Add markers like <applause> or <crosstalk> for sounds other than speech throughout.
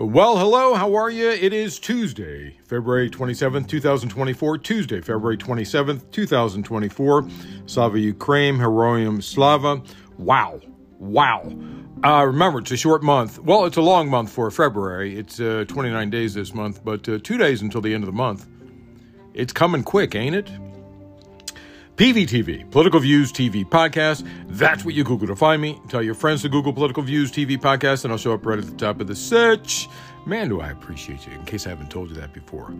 Well, hello, how are you? It is Tuesday, February 27th, 2024. Tuesday, February 27th, 2024. Slava Ukraine, Heroyam Slava. Wow. Wow. Uh, remember, it's a short month. Well, it's a long month for February. It's uh, 29 days this month, but uh, two days until the end of the month. It's coming quick, ain't it? PVTV, Political Views TV Podcast. That's what you Google to find me. Tell your friends to Google Political Views TV Podcast, and I'll show up right at the top of the search. Man, do I appreciate you, in case I haven't told you that before.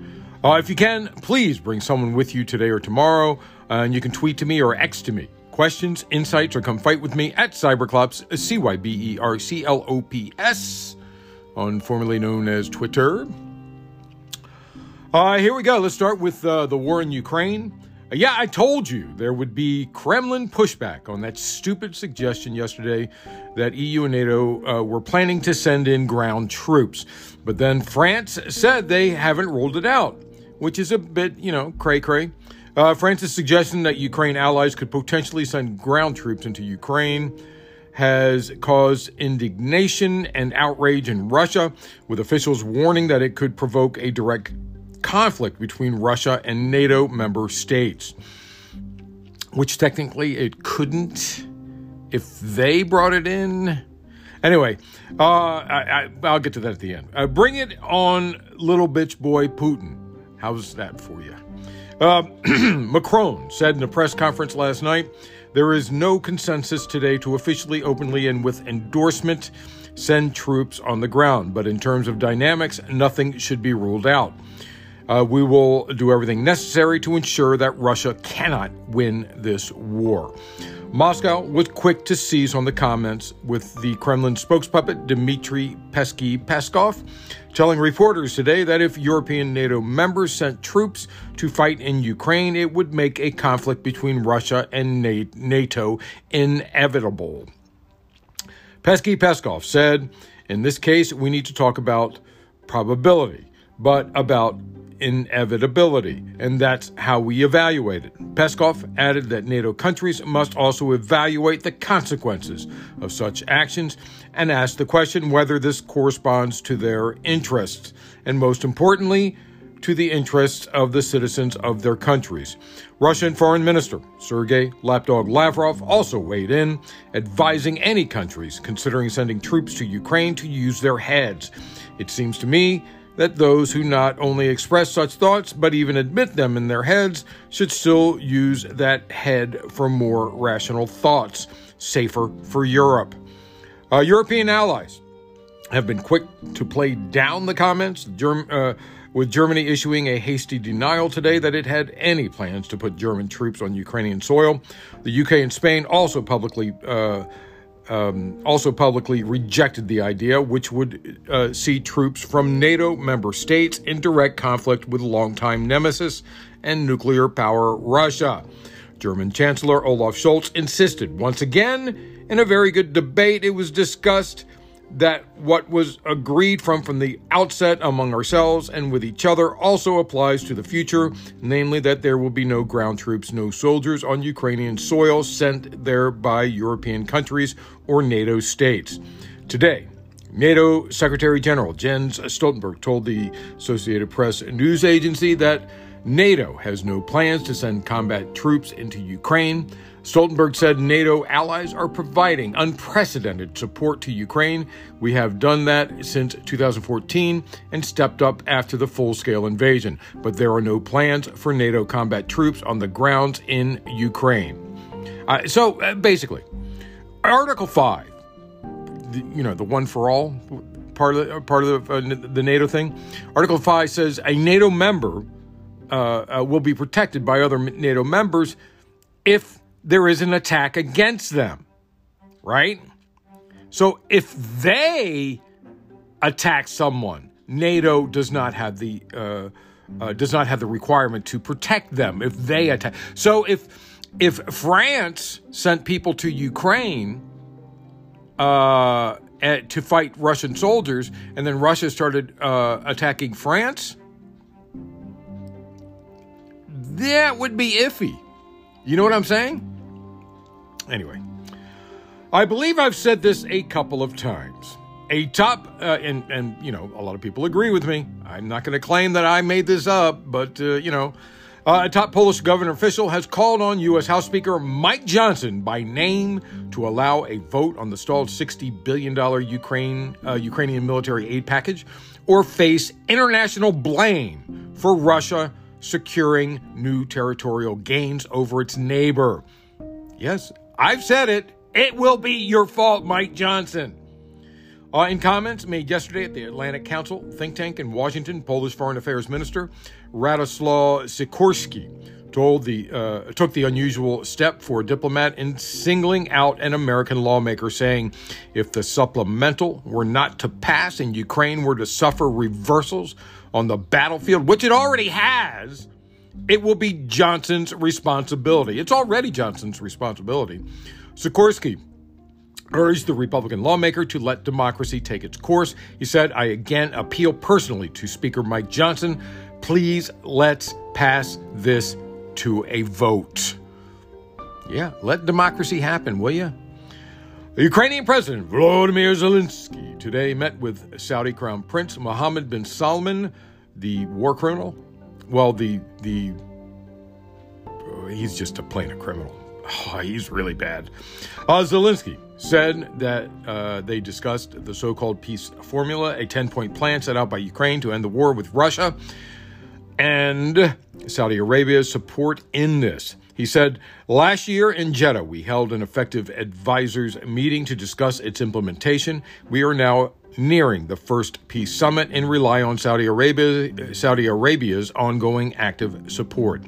Uh, if you can, please bring someone with you today or tomorrow, uh, and you can tweet to me or X to me. Questions, insights, or come fight with me at Cyberclops, C Y B E R C L O P S, on formerly known as Twitter. Uh, here we go. Let's start with uh, the war in Ukraine. Yeah, I told you there would be Kremlin pushback on that stupid suggestion yesterday that EU and NATO uh, were planning to send in ground troops. But then France said they haven't ruled it out, which is a bit, you know, cray cray. Uh, France's suggestion that Ukraine allies could potentially send ground troops into Ukraine has caused indignation and outrage in Russia, with officials warning that it could provoke a direct conflict between Russia and NATO member states, which technically it couldn't if they brought it in. Anyway, uh, I, will get to that at the end. Uh, bring it on, little bitch boy Putin. How's that for you? Uh, <clears throat> Macron said in a press conference last night there is no consensus today to officially, openly, and with endorsement send troops on the ground. But in terms of dynamics, nothing should be ruled out. Uh, we will do everything necessary to ensure that Russia cannot win this war. Moscow was quick to seize on the comments with the Kremlin spokespuppet Dmitry Pesky Peskov, telling reporters today that if European NATO members sent troops to fight in Ukraine, it would make a conflict between Russia and NATO inevitable. Pesky Peskov said, In this case, we need to talk about probability, but about inevitability, and that's how we evaluate it. Peskov added that NATO countries must also evaluate the consequences of such actions and ask the question whether this corresponds to their interests, and most importantly, to the interests of the citizens of their countries. Russian Foreign Minister Sergei Lapdog Lavrov also weighed in, advising any countries considering sending troops to Ukraine to use their heads. It seems to me that those who not only express such thoughts, but even admit them in their heads, should still use that head for more rational thoughts, safer for Europe. Uh, European allies have been quick to play down the comments, Germ- uh, with Germany issuing a hasty denial today that it had any plans to put German troops on Ukrainian soil. The UK and Spain also publicly uh, um, also publicly rejected the idea, which would uh, see troops from NATO member states in direct conflict with longtime nemesis and nuclear power Russia. German Chancellor Olaf Scholz insisted once again in a very good debate. It was discussed that what was agreed from from the outset among ourselves and with each other also applies to the future, namely that there will be no ground troops, no soldiers on Ukrainian soil sent there by European countries or NATO states. Today, NATO Secretary General Jens Stoltenberg told the Associated Press news agency that NATO has no plans to send combat troops into Ukraine. Stoltenberg said NATO allies are providing unprecedented support to Ukraine. We have done that since 2014 and stepped up after the full scale invasion, but there are no plans for NATO combat troops on the grounds in Ukraine. Uh, so uh, basically, Article 5, the, you know, the one for all part of the, part of the, uh, the NATO thing, Article 5 says a NATO member uh, uh, will be protected by other NATO members if there is an attack against them, right? So if they attack someone, NATO does not have the uh, uh, does not have the requirement to protect them if they attack. So if if France sent people to Ukraine uh, to fight Russian soldiers, and then Russia started uh, attacking France, that would be iffy. You know what I'm saying? Anyway, I believe I've said this a couple of times. a top, uh, and, and, you know, a lot of people agree with me. I'm not going to claim that I made this up, but, uh, you know, uh, a top Polish government official has called on U.S. House Speaker Mike Johnson by name to allow a vote on the stalled $60 billion Ukraine, uh, Ukrainian military aid package or face international blame for Russia securing new territorial gains over its neighbor. Yes, I've said it. It will be your fault, Mike Johnson. Uh, in comments made yesterday at the Atlantic Council think tank in Washington, Polish Foreign Affairs Minister Radoslaw Sikorski told the uh, took the unusual step for a diplomat in singling out an American lawmaker, saying, "If the supplemental were not to pass and Ukraine were to suffer reversals on the battlefield, which it already has." It will be Johnson's responsibility. It's already Johnson's responsibility. Sikorski urged the Republican lawmaker to let democracy take its course. He said, I again appeal personally to Speaker Mike Johnson. Please let's pass this to a vote. Yeah, let democracy happen, will you? Ukrainian President Volodymyr Zelensky today met with Saudi Crown Prince Mohammed bin Salman, the war criminal. Well, the the he's just a plain a criminal. Oh, <laughs> he's really bad. Uh, Zelensky said that uh, they discussed the so called peace formula, a 10 point plan set out by Ukraine to end the war with Russia, and Saudi Arabia's support in this. He said, Last year in Jeddah, we held an effective advisors meeting to discuss its implementation. We are now nearing the first peace summit and rely on Saudi Arabia, Saudi Arabia's ongoing active support.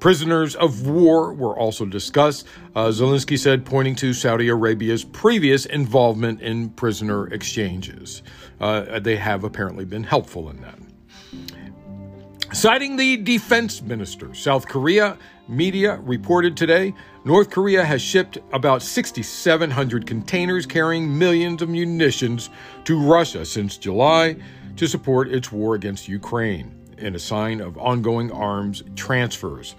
Prisoners of war were also discussed, uh, Zelensky said, pointing to Saudi Arabia's previous involvement in prisoner exchanges. Uh, they have apparently been helpful in that. Citing the defense minister, South Korea media reported today North Korea has shipped about 6,700 containers carrying millions of munitions to Russia since July to support its war against Ukraine in a sign of ongoing arms transfers.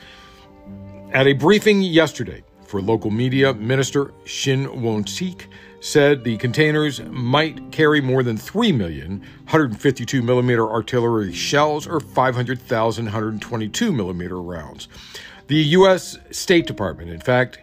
At a briefing yesterday for local media, Minister Shin Won-sik said the containers might carry more than 3 million 152 millimeter artillery shells or 500,000 122 millimeter rounds. The U.S. State Department, in fact,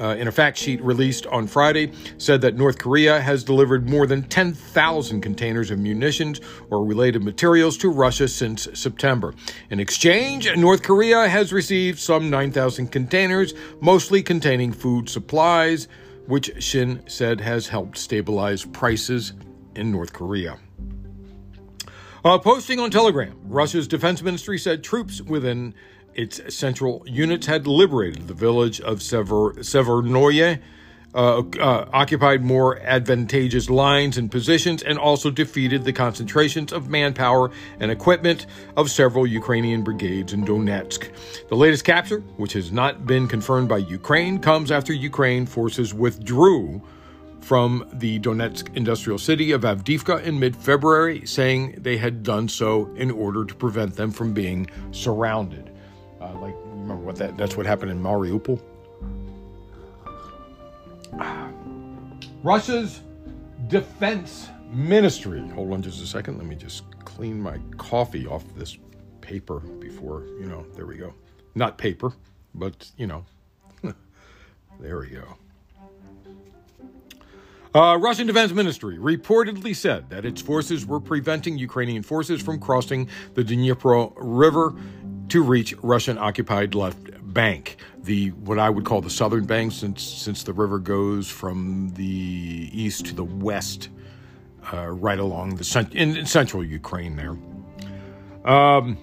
uh, in a fact sheet released on Friday, said that North Korea has delivered more than 10,000 containers of munitions or related materials to Russia since September. In exchange, North Korea has received some 9,000 containers, mostly containing food supplies, which Shin said has helped stabilize prices in North Korea. Uh, posting on Telegram, Russia's defense ministry said troops within its central units had liberated the village of Sever- Severnoye, uh, uh, occupied more advantageous lines and positions, and also defeated the concentrations of manpower and equipment of several Ukrainian brigades in Donetsk. The latest capture, which has not been confirmed by Ukraine, comes after Ukraine forces withdrew from the Donetsk industrial city of Avdiivka in mid February, saying they had done so in order to prevent them from being surrounded. Uh, like, remember what that? That's what happened in Mariupol. Russia's defense ministry. Hold on just a second. Let me just clean my coffee off this paper before, you know, there we go. Not paper, but, you know, <laughs> there we go. Uh, Russian Defense Ministry reportedly said that its forces were preventing Ukrainian forces from crossing the Dnipro River to reach Russian occupied left bank, the what I would call the southern bank, since since the river goes from the east to the west, uh, right along the cent- in, in, central Ukraine. There, um,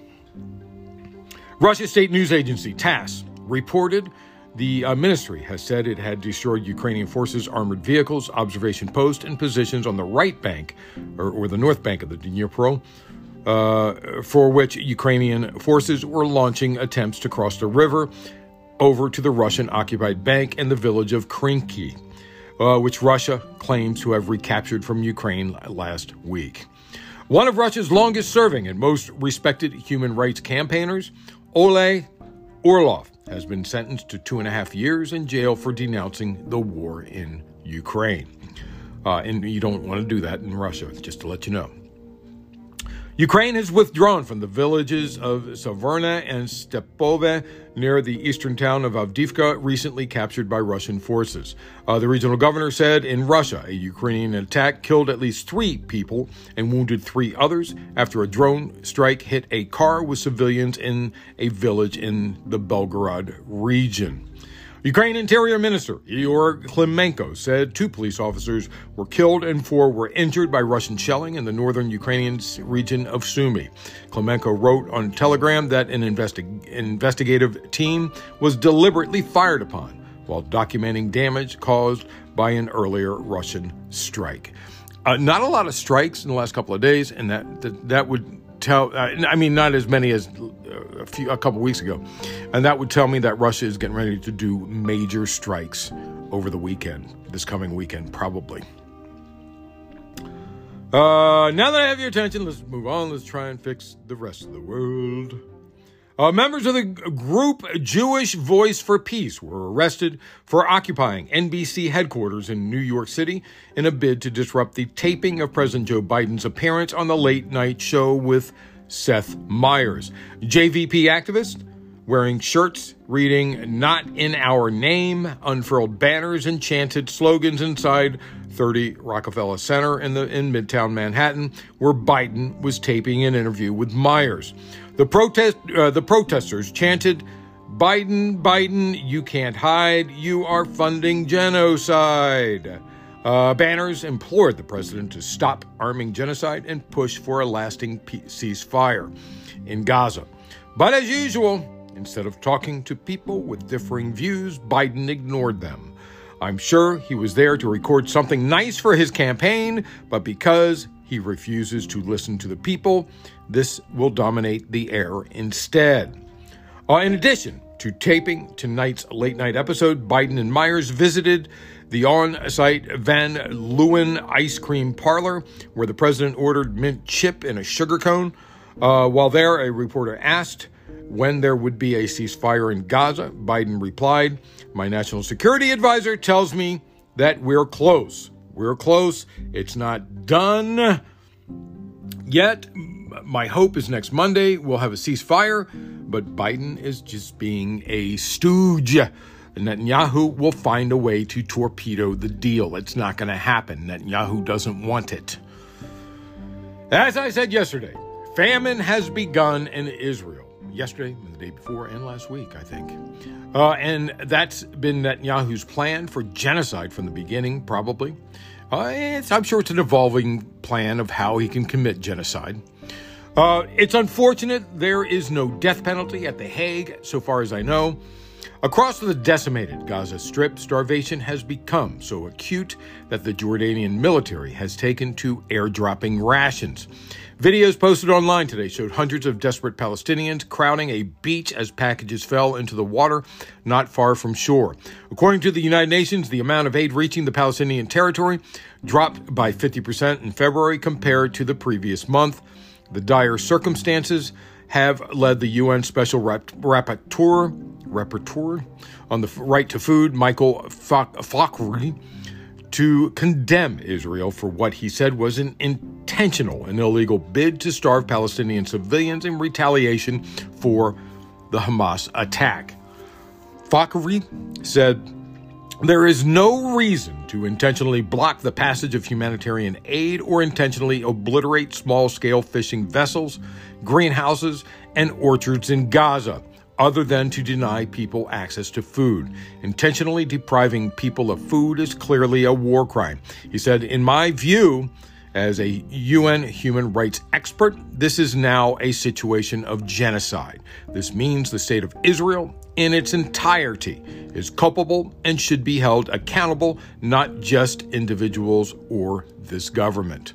Russia state news agency TASS reported the uh, ministry has said it had destroyed Ukrainian forces' armored vehicles, observation posts, and positions on the right bank or, or the north bank of the Dnipro uh, for which Ukrainian forces were launching attempts to cross the river over to the Russian occupied bank and the village of Krinky, uh, which Russia claims to have recaptured from Ukraine last week. One of Russia's longest serving and most respected human rights campaigners, Ole Orlov, has been sentenced to two and a half years in jail for denouncing the war in Ukraine. Uh, and you don't want to do that in Russia, just to let you know. Ukraine has withdrawn from the villages of Severne and Stepove near the eastern town of Avdiivka, recently captured by Russian forces. Uh, the regional governor said in Russia, a Ukrainian attack killed at least three people and wounded three others after a drone strike hit a car with civilians in a village in the Belgorod region. Ukraine Interior Minister Igor Klimenko said two police officers were killed and four were injured by Russian shelling in the northern Ukrainian region of Sumy. Klimenko wrote on Telegram that an investi- investigative team was deliberately fired upon while documenting damage caused by an earlier Russian strike. Uh, not a lot of strikes in the last couple of days, and that that, that would tell. Uh, I mean, not as many as uh, a few a couple weeks ago, and that would tell me that Russia is getting ready to do major strikes over the weekend, this coming weekend, probably. Uh, now that I have your attention, let's move on. Let's try and fix the rest of the world. Uh, members of the group Jewish Voice for Peace were arrested for occupying NBC headquarters in New York City in a bid to disrupt the taping of President Joe Biden's appearance on the late night show with Seth Meyers. JVP activists wearing shirts reading Not in Our Name, unfurled banners, and chanted slogans inside 30 Rockefeller Center in, the, in Midtown Manhattan, where Biden was taping an interview with Meyers. The, protest, uh, the protesters chanted, Biden, Biden, you can't hide. You are funding genocide. Uh, banners implored the president to stop arming genocide and push for a lasting ceasefire in Gaza. But as usual, instead of talking to people with differing views, Biden ignored them. I'm sure he was there to record something nice for his campaign, but because he refuses to listen to the people, this will dominate the air instead. Uh, in addition to taping tonight's late night episode, Biden and Meyers visited the on site Van Leeuwen ice cream parlor where the president ordered mint chip in a sugar cone. Uh, while there, a reporter asked when there would be a ceasefire in Gaza. Biden replied, My national security advisor tells me that we're close. We're close. It's not done yet. My hope is next Monday we'll have a ceasefire, but Biden is just being a stooge. Netanyahu will find a way to torpedo the deal. It's not going to happen. Netanyahu doesn't want it. As I said yesterday, famine has begun in Israel. Yesterday, the day before, and last week, I think. Uh, and that's been Netanyahu's plan for genocide from the beginning, probably. Uh, I'm sure it's an evolving plan of how he can commit genocide. Uh, it's unfortunate there is no death penalty at The Hague, so far as I know. Across the decimated Gaza Strip, starvation has become so acute that the Jordanian military has taken to airdropping rations. Videos posted online today showed hundreds of desperate Palestinians crowding a beach as packages fell into the water not far from shore. According to the United Nations, the amount of aid reaching the Palestinian territory dropped by 50% in February compared to the previous month. The dire circumstances have led the UN Special Rapporteur, Rapporteur on the right to food, Michael Fakhri, to condemn Israel for what he said was an intentional and illegal bid to starve Palestinian civilians in retaliation for the Hamas attack. Fakhri said, there is no reason to intentionally block the passage of humanitarian aid or intentionally obliterate small scale fishing vessels, greenhouses, and orchards in Gaza, other than to deny people access to food. Intentionally depriving people of food is clearly a war crime. He said, In my view, as a UN human rights expert, this is now a situation of genocide. This means the state of Israel in its entirety is culpable and should be held accountable, not just individuals or this government.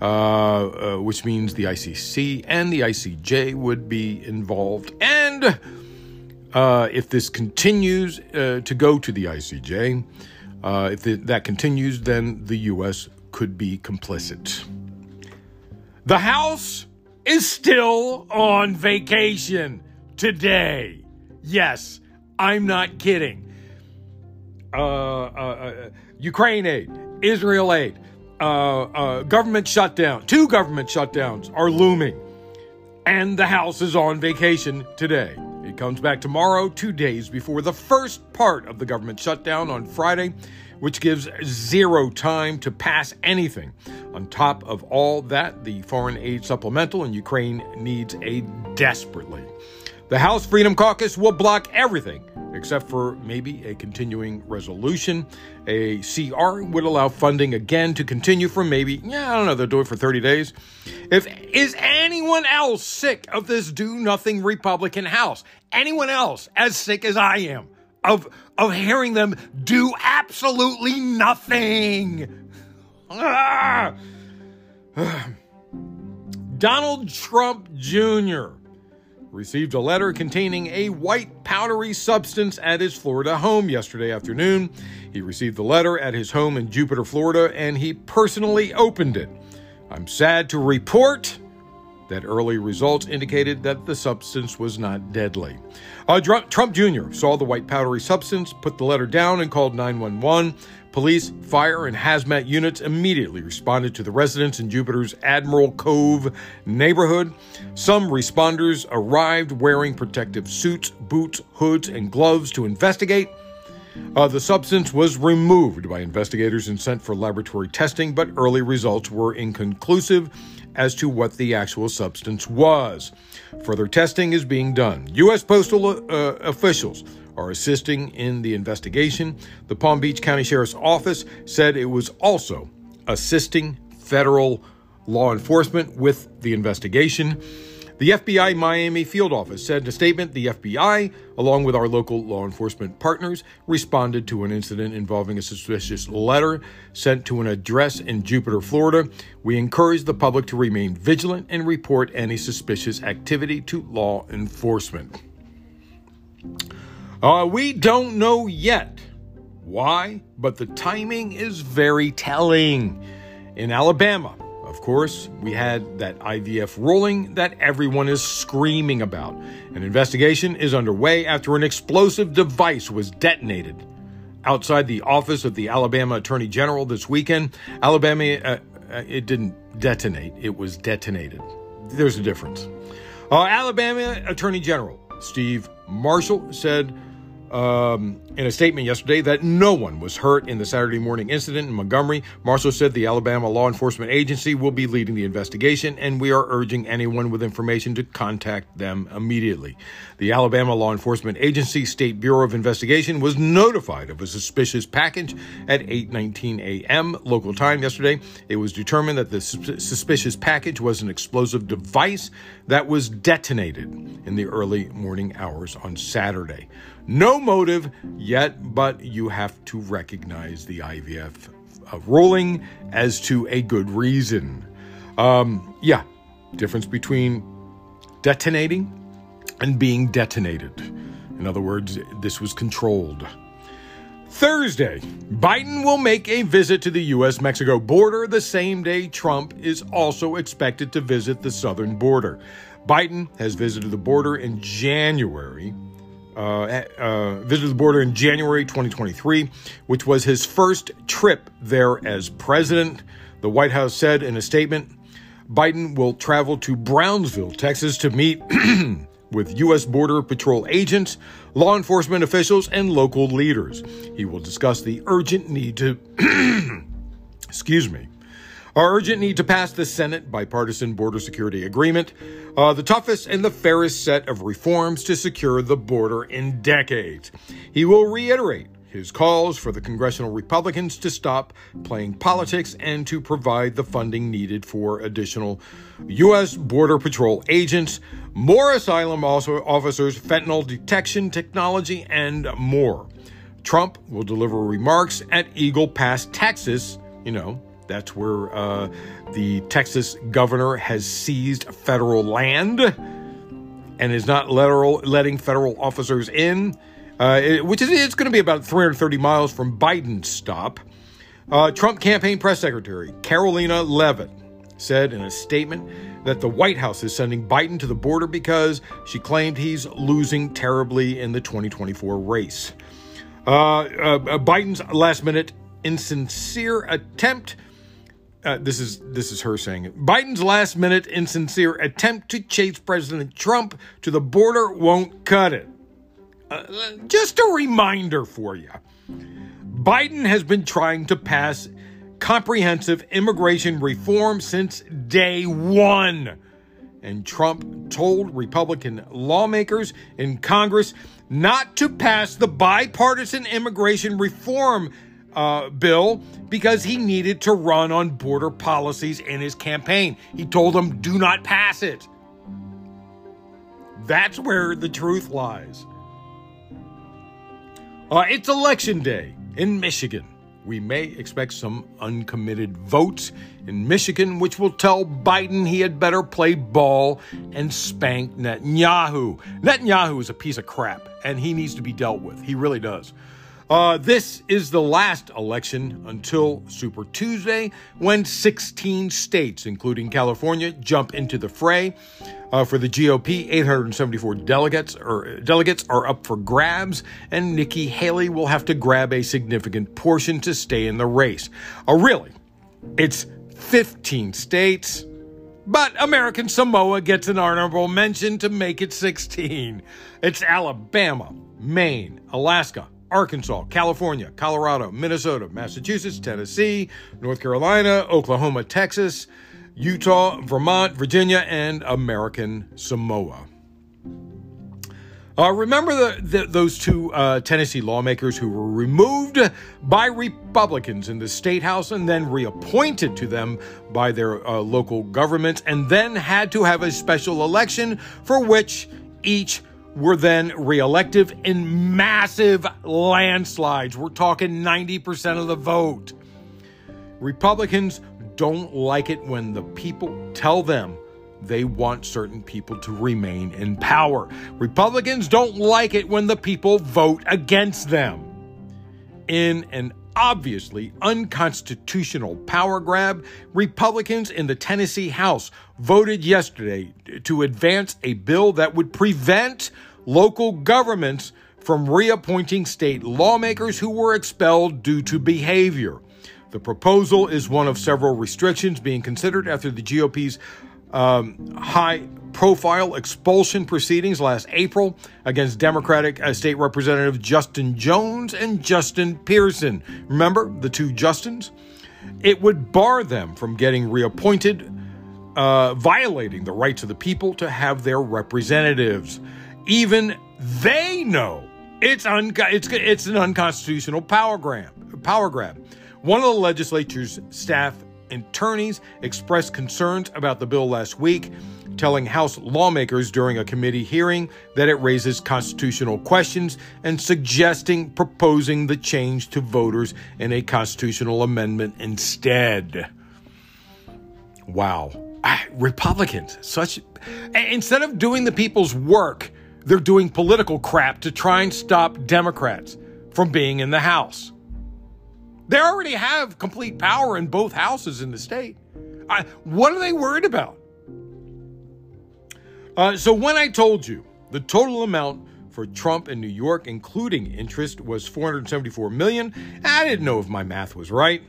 Uh, uh, which means the ICC and the ICJ would be involved. And uh, if this continues uh, to go to the ICJ, uh, if that continues, then the U.S could be complicit. The House is still on vacation today. Yes, I'm not kidding. Uh, uh, uh, Ukraine aid Israel aid, uh, uh, government shutdown, two government shutdowns are looming, and the House is on vacation today. It comes back tomorrow, two days before the first part of the government shutdown on Friday, which gives zero time to pass anything. On top of all that, the foreign aid supplemental in Ukraine needs aid desperately. The House Freedom Caucus will block everything except for maybe a continuing resolution. A CR would allow funding again to continue for maybe, yeah, I don't know, they'll do it for 30 days. If is anyone else sick of this do nothing Republican House? Anyone else as sick as I am of of hearing them do absolutely nothing? Ah! <sighs> Donald Trump Jr received a letter containing a white powdery substance at his Florida home yesterday afternoon. He received the letter at his home in Jupiter, Florida, and he personally opened it. I'm sad to report that early results indicated that the substance was not deadly. Uh, Trump Jr. saw the white powdery substance, put the letter down, and called 911. Police, fire, and hazmat units immediately responded to the residents in Jupiter's Admiral Cove neighborhood. Some responders arrived wearing protective suits, boots, hoods, and gloves to investigate. Uh, the substance was removed by investigators and sent for laboratory testing, but early results were inconclusive as to what the actual substance was. Further testing is being done. U.S. postal uh, officials are assisting in the investigation. The Palm Beach County Sheriff's Office said it was also assisting federal law enforcement with the investigation. The FBI Miami field office said in a statement the FBI, along with our local law enforcement partners, responded to an incident involving a suspicious letter sent to an address in Jupiter, Florida. We encourage the public to remain vigilant and report any suspicious activity to law enforcement. Uh, we don't know yet why, but the timing is very telling. In Alabama, of course, we had that IVF ruling that everyone is screaming about. An investigation is underway after an explosive device was detonated outside the office of the Alabama Attorney General this weekend. Alabama, uh, uh, it didn't detonate, it was detonated. There's a difference. Uh, Alabama Attorney General Steve Marshall said um, in a statement yesterday that no one was hurt in the Saturday morning incident in Montgomery. Marshall said the Alabama Law Enforcement Agency will be leading the investigation, and we are urging anyone with information to contact them immediately. The Alabama Law Enforcement Agency State Bureau of Investigation was notified of a suspicious package at 8:19 a.m. local time yesterday. It was determined that the suspicious package was an explosive device that was detonated in the early morning hours on Saturday. No motive yet, but you have to recognize the IVF ruling as to a good reason. Um, yeah, difference between detonating and being detonated. In other words, this was controlled. Thursday, Biden will make a visit to the U.S. Mexico border the same day Trump is also expected to visit the southern border. Biden has visited the border in January uh, uh, visited the border in January 2023, which was his first trip there as president. The White House said in a statement Biden will travel to Brownsville, Texas to meet <clears throat> with U.S. Border Patrol agents, law enforcement officials, and local leaders. He will discuss the urgent need to, <clears throat> excuse me, our urgent need to pass the Senate bipartisan border security agreement, uh, the toughest and the fairest set of reforms to secure the border in decades. He will reiterate his calls for the congressional Republicans to stop playing politics and to provide the funding needed for additional U.S. Border Patrol agents, more asylum officers, fentanyl detection technology, and more. Trump will deliver remarks at Eagle Pass, Texas, you know, that's where uh, the Texas governor has seized federal land and is not literal, letting federal officers in, uh, it, which is it's going to be about 330 miles from Biden's stop. Uh, Trump campaign press secretary Carolina Leavitt said in a statement that the White House is sending Biden to the border because she claimed he's losing terribly in the 2024 race. Uh, uh, Biden's last minute insincere attempt. Uh, this is this is her saying it. Biden's last minute insincere attempt to chase President Trump to the border won't cut it. Uh, just a reminder for you. Biden has been trying to pass comprehensive immigration reform since day one. And Trump told Republican lawmakers in Congress not to pass the bipartisan immigration reform uh, bill because he needed to run on border policies in his campaign. He told them, do not pass it. That's where the truth lies. Uh, it's election day in Michigan. We may expect some uncommitted votes in Michigan, which will tell Biden he had better play ball and spank Netanyahu. Netanyahu is a piece of crap, and he needs to be dealt with. He really does. Uh, this is the last election until Super Tuesday, when 16 states, including California, jump into the fray. Uh, for the GOP, 874 delegates or delegates are up for grabs, and Nikki Haley will have to grab a significant portion to stay in the race. Oh, really? It's 15 states. But American Samoa gets an honorable mention to make it 16. It's Alabama, Maine, Alaska, Arkansas, California, Colorado, Minnesota, Massachusetts, Tennessee, North Carolina, Oklahoma, Texas, Utah, Vermont, Virginia, and American Samoa. Uh, remember the, the, those two uh, Tennessee lawmakers who were removed by Republicans in the state house and then reappointed to them by their uh, local governments, and then had to have a special election for which each were then reelected in massive landslides. We're talking 90% of the vote. Republicans don't like it when the people tell them they want certain people to remain in power. Republicans don't like it when the people vote against them. In an obviously unconstitutional power grab, Republicans in the Tennessee House voted yesterday to advance a bill that would prevent local governments from reappointing state lawmakers who were expelled due to behavior. The proposal is one of several restrictions being considered after the GOP's um, high profile expulsion proceedings last April against Democratic uh, State Representative Justin Jones and Justin Pearson. Remember the two Justins? It would bar them from getting reappointed, uh, violating the rights of the people to have their representatives. Even they know it's, un- it's, it's an unconstitutional power grab. Power grab. One of the legislature's staff attorneys expressed concerns about the bill last week, telling House lawmakers during a committee hearing that it raises constitutional questions and suggesting proposing the change to voters in a constitutional amendment instead. Wow. Ah, Republicans, such instead of doing the people's work, they're doing political crap to try and stop Democrats from being in the House. They already have complete power in both houses in the state. I, what are they worried about? Uh, so when I told you the total amount for Trump in New York, including interest, was 474 million, I didn't know if my math was right.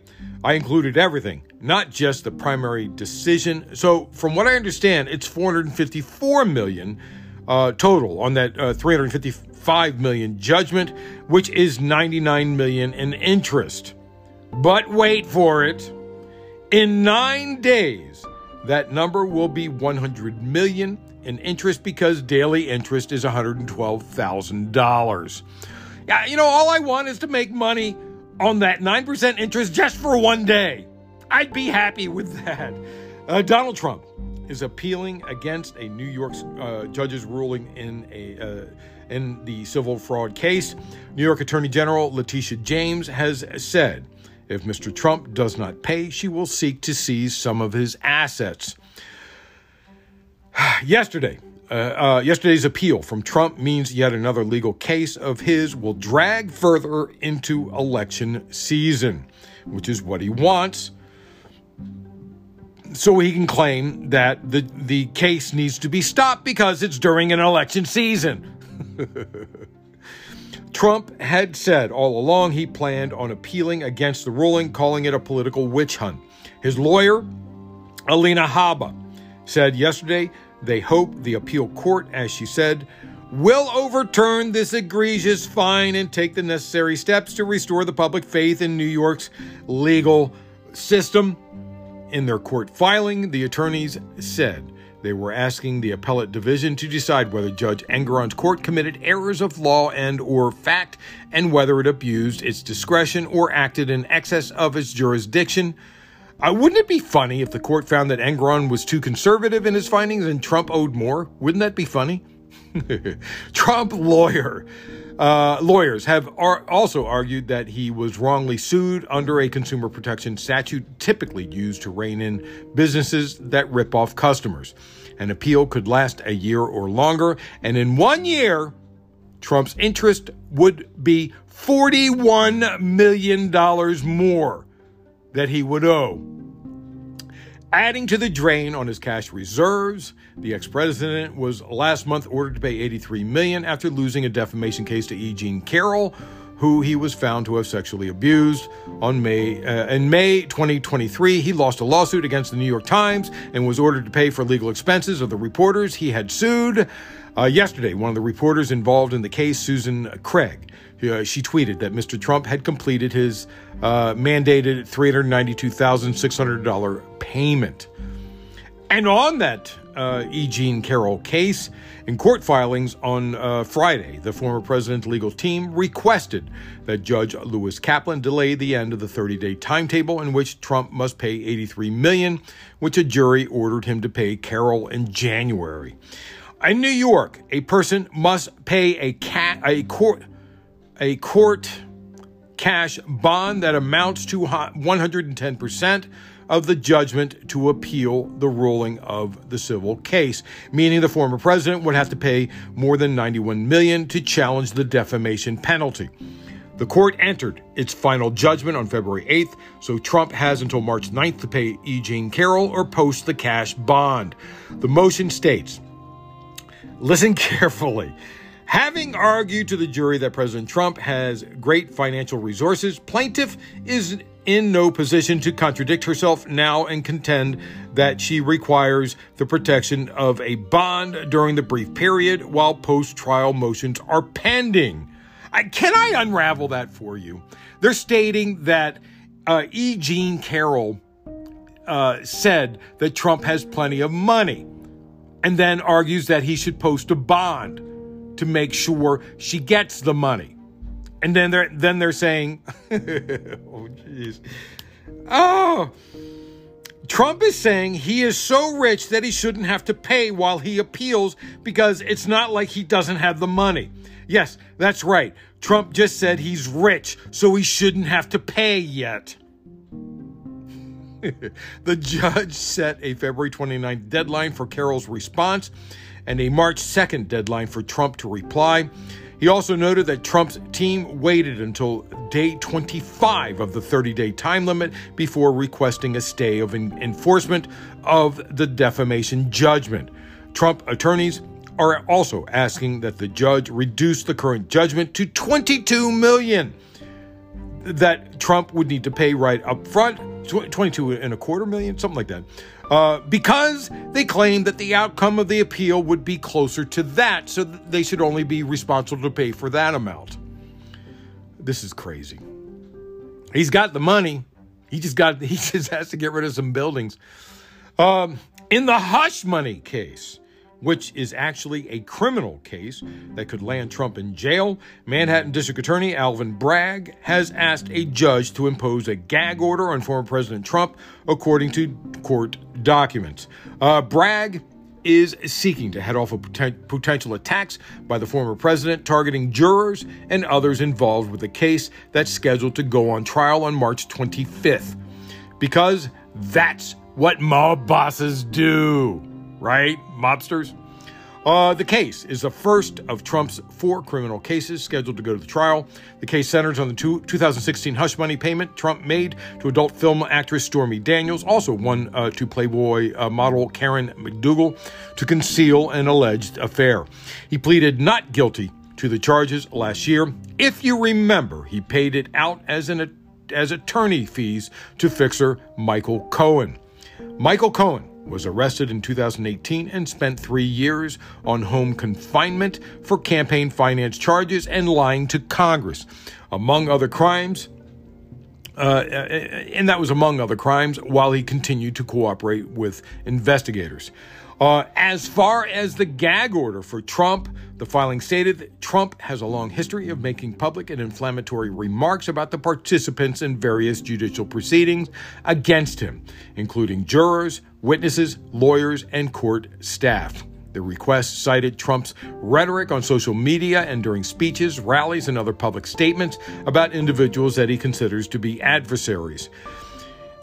I included everything, not just the primary decision. So from what I understand, it's 454 million uh, total on that uh, 355 million judgment, which is 99 million in interest. But wait for it. In nine days, that number will be 100 million in interest because daily interest is $112,000. Yeah, you know, all I want is to make money on that 9% interest just for one day. I'd be happy with that. Uh, Donald Trump is appealing against a New York uh, judge's ruling in a uh, in the civil fraud case. New York Attorney General Letitia James has said if Mr. Trump does not pay, she will seek to seize some of his assets. <sighs> Yesterday, uh, uh, yesterday's appeal from Trump means yet another legal case of his will drag further into election season, which is what he wants. So he can claim that the, the case needs to be stopped because it's during an election season. <laughs> Trump had said all along he planned on appealing against the ruling, calling it a political witch hunt. His lawyer, Alina Habba, said yesterday they hope the appeal court, as she said, will overturn this egregious fine and take the necessary steps to restore the public faith in New York's legal system. In their court filing, the attorneys said they were asking the appellate division to decide whether Judge Engoron's court committed errors of law and or fact and whether it abused its discretion or acted in excess of its jurisdiction. Uh, wouldn't it be funny if the court found that Engoron was too conservative in his findings and Trump owed more? Wouldn't that be funny? <laughs> Trump lawyer. Uh, lawyers have ar- also argued that he was wrongly sued under a consumer protection statute typically used to rein in businesses that rip off customers. An appeal could last a year or longer, and in one year, Trump's interest would be $41 million more that he would owe. Adding to the drain on his cash reserves, the ex-president was last month ordered to pay 83 million after losing a defamation case to E. Jean Carroll, who he was found to have sexually abused. On May uh, in May 2023, he lost a lawsuit against the New York Times and was ordered to pay for legal expenses of the reporters he had sued. Uh, yesterday, one of the reporters involved in the case, Susan Craig, uh, she tweeted that Mr. Trump had completed his uh, mandated $392,600 payment. And on that uh, E. Jean Carroll case, in court filings on uh, Friday, the former president's legal team requested that Judge Lewis Kaplan delay the end of the 30-day timetable in which Trump must pay 83 million, which a jury ordered him to pay Carroll in January. In New York, a person must pay a cat a court a court cash bond that amounts to 110% of the judgment to appeal the ruling of the civil case, meaning the former president would have to pay more than 91 million to challenge the defamation penalty. The court entered its final judgment on February 8th, so Trump has until March 9th to pay E. Jean Carroll or post the cash bond. The motion states, listen <laughs> carefully. Having argued to the jury that President Trump has great financial resources, plaintiff is in no position to contradict herself now and contend that she requires the protection of a bond during the brief period while post trial motions are pending. I, can I unravel that for you? They're stating that uh, E. Jean Carroll uh, said that Trump has plenty of money and then argues that he should post a bond to make sure she gets the money. And then they're then they're saying, <laughs> "Oh, jeez, oh." Trump is saying he is so rich that he shouldn't have to pay while he appeals because it's not like he doesn't have the money. Yes, that's right. Trump just said he's rich, so he shouldn't have to pay yet. <laughs> the judge set a February 29th deadline for Carroll's response and a March 2nd deadline for Trump to reply. He also noted that Trump's team waited until day 25 of the 30 day time limit before requesting a stay of enforcement of the defamation judgment. Trump attorneys are also asking that the judge reduce the current judgment to 22 million that Trump would need to pay right up front, 22 and a quarter million, something like that uh, because they claim that the outcome of the appeal would be closer to that, so they should only be responsible to pay for that amount. This is crazy. He's got the money. He just got. <laughs> He just has to get rid of some buildings. Um, in the hush money case, which is actually a criminal case that could land Trump in jail, Manhattan District Attorney Alvin Bragg has asked a judge to impose a gag order on former President Trump, according to court documents. Uh, Bragg is seeking to head off of potential attacks by the former president targeting jurors and others involved with the case that's scheduled to go on trial on March 25th. Because that's what mob bosses do right? Mobsters. Uh, the case is the first of Trump's four criminal cases scheduled to go to the trial. The case centers on the two, 2016 hush money payment Trump made to adult film actress Stormy Daniels, also one uh, to Playboy uh, model Karen McDougal, to conceal an alleged affair. He pleaded not guilty to the charges last year. If you remember, he paid it out as an as attorney fees to fixer Michael Cohen. Michael Cohen was arrested in 2018 and spent three years on home confinement for campaign finance charges and lying to Congress. Among other crimes, uh, and that was among other crimes, while he continued to cooperate with investigators. Uh, as far as the gag order for Trump, the filing stated that Trump has a long history of making public and inflammatory remarks about the participants in various judicial proceedings against him, including jurors, witnesses, lawyers, and court staff. The request cited Trump's rhetoric on social media and during speeches, rallies, and other public statements about individuals that he considers to be adversaries.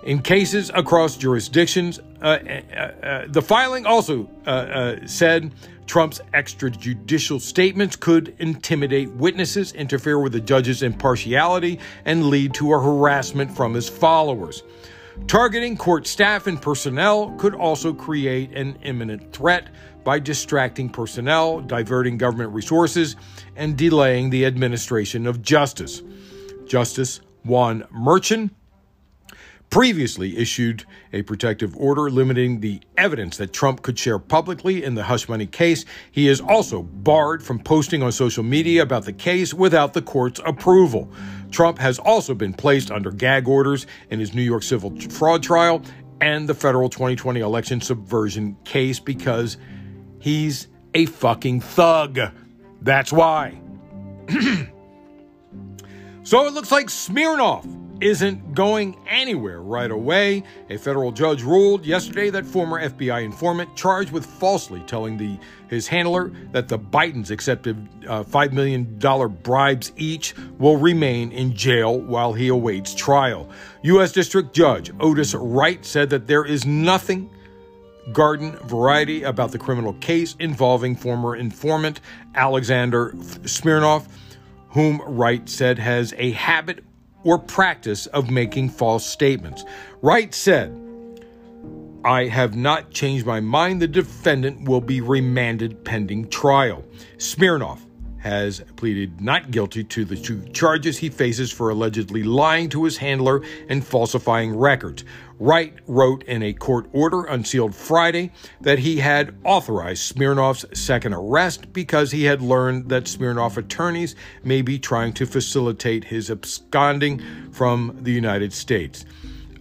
In cases across jurisdictions, uh, uh, uh, the filing also uh, said Trump's extrajudicial statements could intimidate witnesses, interfere with the judge's impartiality, and lead to a harassment from his followers. Targeting court staff and personnel could also create an imminent threat by distracting personnel, diverting government resources, and delaying the administration of justice. Justice Juan Merchan previously issued a protective order limiting the evidence that Trump could share publicly in the hush money case. He is also barred from posting on social media about the case without the court's approval. Trump has also been placed under gag orders in his New York civil fraud trial and the federal 2020 election subversion case because he's a fucking thug. That's why. <clears throat> so it looks like Smirnov isn't going anywhere right away. A federal judge ruled yesterday that former FBI informant charged with falsely telling the his handler that the Bidens accepted uh, $5 million bribes each will remain in jail while he awaits trial. U.S. District Judge Otis Wright said that there is nothing garden variety about the criminal case involving former informant Alexander Smirnov, whom Wright said has a habit or practice of making false statements. Wright said, I have not changed my mind. The defendant will be remanded pending trial. Smirnov has pleaded not guilty to the two charges he faces for allegedly lying to his handler and falsifying records. Wright wrote in a court order unsealed Friday that he had authorized Smirnov's second arrest because he had learned that Smirnov attorneys may be trying to facilitate his absconding from the United States.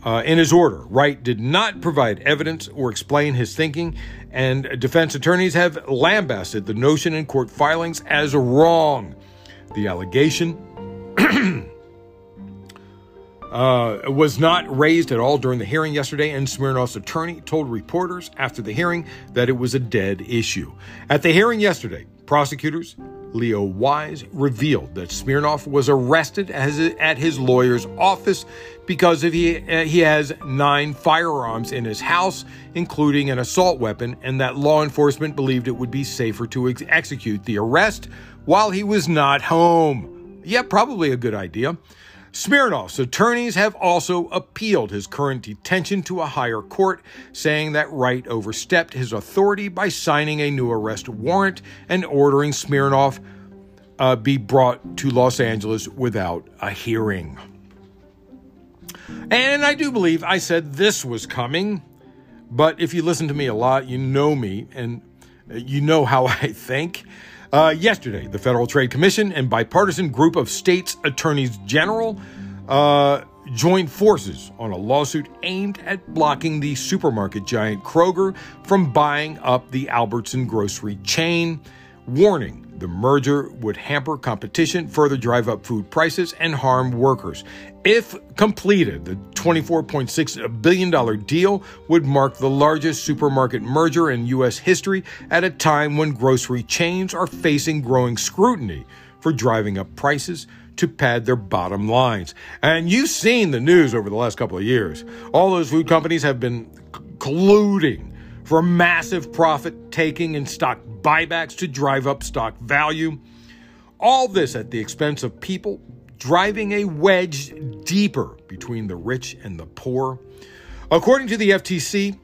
Uh, in his order, Wright did not provide evidence or explain his thinking, and defense attorneys have lambasted the notion in court filings as wrong. The allegation <clears throat> uh, was not raised at all during the hearing yesterday, and Smirnov's attorney told reporters after the hearing that it was a dead issue. At the hearing yesterday, prosecutors Leo Wise revealed that Smirnov was arrested as, at his lawyer's office because of he, uh, he has nine firearms in his house, including an assault weapon, and that law enforcement believed it would be safer to ex- execute the arrest while he was not home. Yeah, probably a good idea. Smirnov's attorneys have also appealed his current detention to a higher court, saying that Wright overstepped his authority by signing a new arrest warrant and ordering Smirnov uh, be brought to Los Angeles without a hearing. And I do believe I said this was coming, but if you listen to me a lot, you know me and you know how <laughs> I think. Uh, yesterday, the Federal Trade Commission and bipartisan group of states' attorneys general uh, joined forces on a lawsuit aimed at blocking the supermarket giant Kroger from buying up the Albertson grocery chain, warning the merger would hamper competition, further drive up food prices, and harm workers. If completed, the $24.6 billion deal would mark the largest supermarket merger in U.S. history at a time when grocery chains are facing growing scrutiny for driving up prices to pad their bottom lines. And you've seen the news over the last couple of years. All those food companies have been colluding for massive profit taking and stock buybacks to drive up stock value. All this at the expense of people, driving a wedge deeper between the rich and the poor. According to the FTC,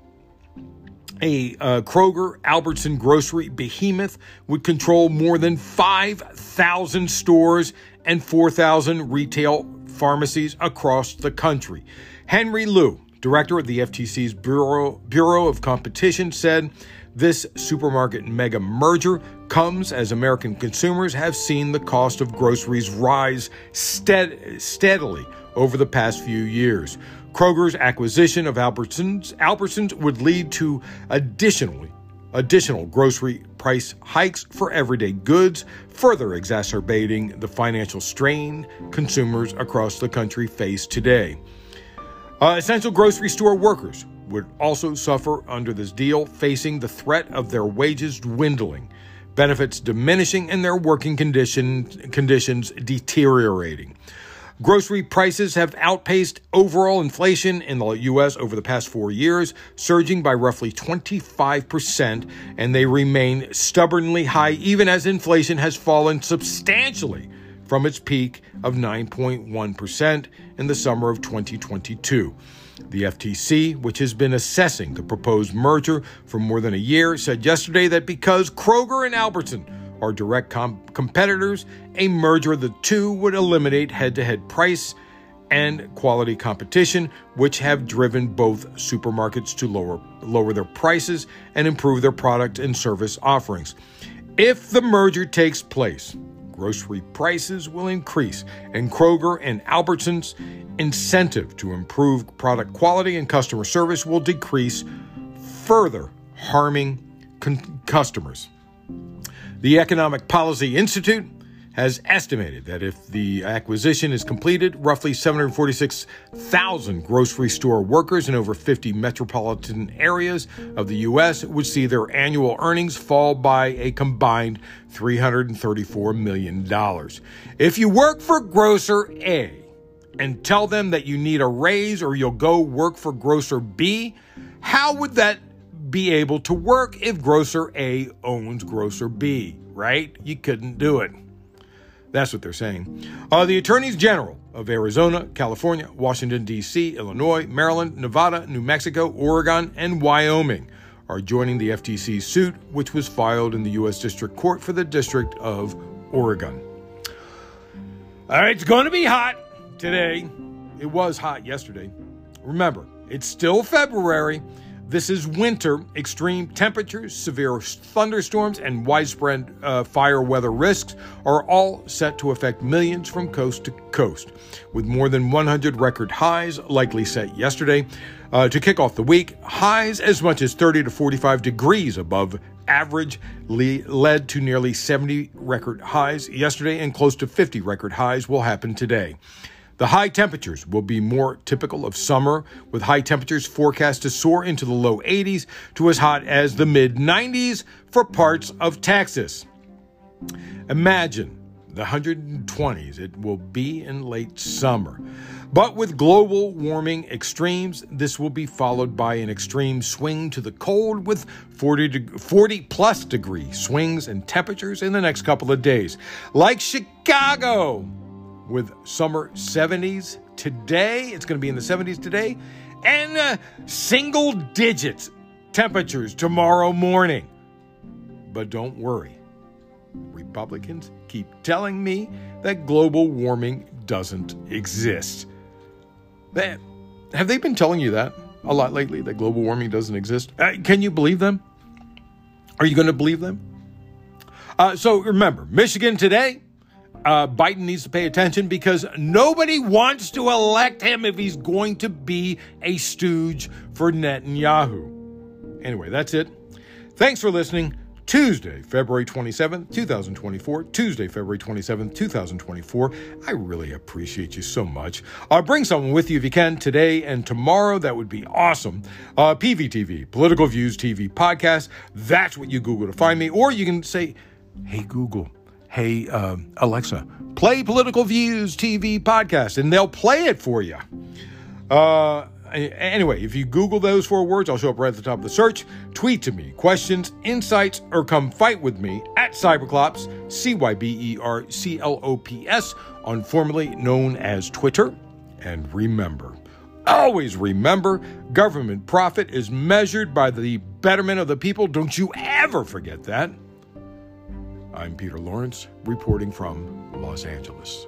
a uh, Kroger Albertson grocery behemoth would control more than 5,000 stores and 4,000 retail pharmacies across the country. Henry Liu, director of the FTC's Bureau, Bureau of Competition, said this supermarket mega merger comes as American consumers have seen the cost of groceries rise stead- steadily over the past few years. Kroger's acquisition of Albertsons, Albertsons would lead to additionally additional grocery price hikes for everyday goods, further exacerbating the financial strain consumers across the country face today. Uh, essential grocery store workers would also suffer under this deal, facing the threat of their wages dwindling, benefits diminishing, and their working condition, conditions deteriorating. Grocery prices have outpaced overall inflation in the U.S. over the past four years, surging by roughly 25%, and they remain stubbornly high even as inflation has fallen substantially from its peak of 9.1% in the summer of 2022. The FTC, which has been assessing the proposed merger for more than a year, said yesterday that because Kroger and Albertson are direct com- competitors, a merger of the two would eliminate head to head price and quality competition, which have driven both supermarkets to lower, lower their prices and improve their product and service offerings. If the merger takes place, grocery prices will increase, and Kroger and Albertsons' incentive to improve product quality and customer service will decrease, further harming con- customers. The Economic Policy Institute has estimated that if the acquisition is completed, roughly 746,000 grocery store workers in over 50 metropolitan areas of the U.S. would see their annual earnings fall by a combined $334 million. If you work for Grocer A and tell them that you need a raise or you'll go work for Grocer B, how would that be able to work if Grocer A owns Grocer B, right? You couldn't do it. That's what they're saying. Uh, the attorneys general of Arizona, California, Washington, D.C., Illinois, Maryland, Nevada, New Mexico, Oregon, and Wyoming are joining the FTC suit, which was filed in the U.S. District Court for the District of Oregon. All right, it's going to be hot today. It was hot yesterday. Remember, it's still February. This is winter. Extreme temperatures, severe thunderstorms, and widespread uh, fire weather risks are all set to affect millions from coast to coast, with more than 100 record highs likely set yesterday. Uh, to kick off the week, highs as much as 30 to 45 degrees above average led to nearly 70 record highs yesterday, and close to 50 record highs will happen today. The high temperatures will be more typical of summer, with high temperatures forecast to soar into the low 80s to as hot as the mid 90s for parts of Texas. Imagine the 120s it will be in late summer. But with global warming extremes, this will be followed by an extreme swing to the cold with 40, de- 40 plus degree swings in temperatures in the next couple of days. Like Chicago, with summer 70s today. It's going to be in the 70s today and uh, single digits temperatures tomorrow morning. But don't worry. Republicans keep telling me that global warming doesn't exist. Have they been telling you that a lot lately, that global warming doesn't exist? Uh, can you believe them? Are you going to believe them? Uh, so remember, Michigan today, uh, Biden needs to pay attention because nobody wants to elect him if he's going to be a stooge for Netanyahu. Anyway, that's it. Thanks for listening. Tuesday, February 27th, 2024. Tuesday, February 27th, 2024. I really appreciate you so much. Uh, bring someone with you if you can today and tomorrow. That would be awesome. Uh, PVTV, Political Views TV Podcast. That's what you Google to find me. Or you can say, hey, Google hey, uh, Alexa, play Political Views TV podcast, and they'll play it for you. Uh, anyway, if you Google those four words, I'll show up right at the top of the search. Tweet to me questions, insights, or come fight with me at Cyberclops, C Y B E R C L O P S, on formerly known as Twitter. And remember, always remember, government profit is measured by the betterment of the people. Don't you ever forget that. I'm Peter Lawrence, reporting from Los Angeles.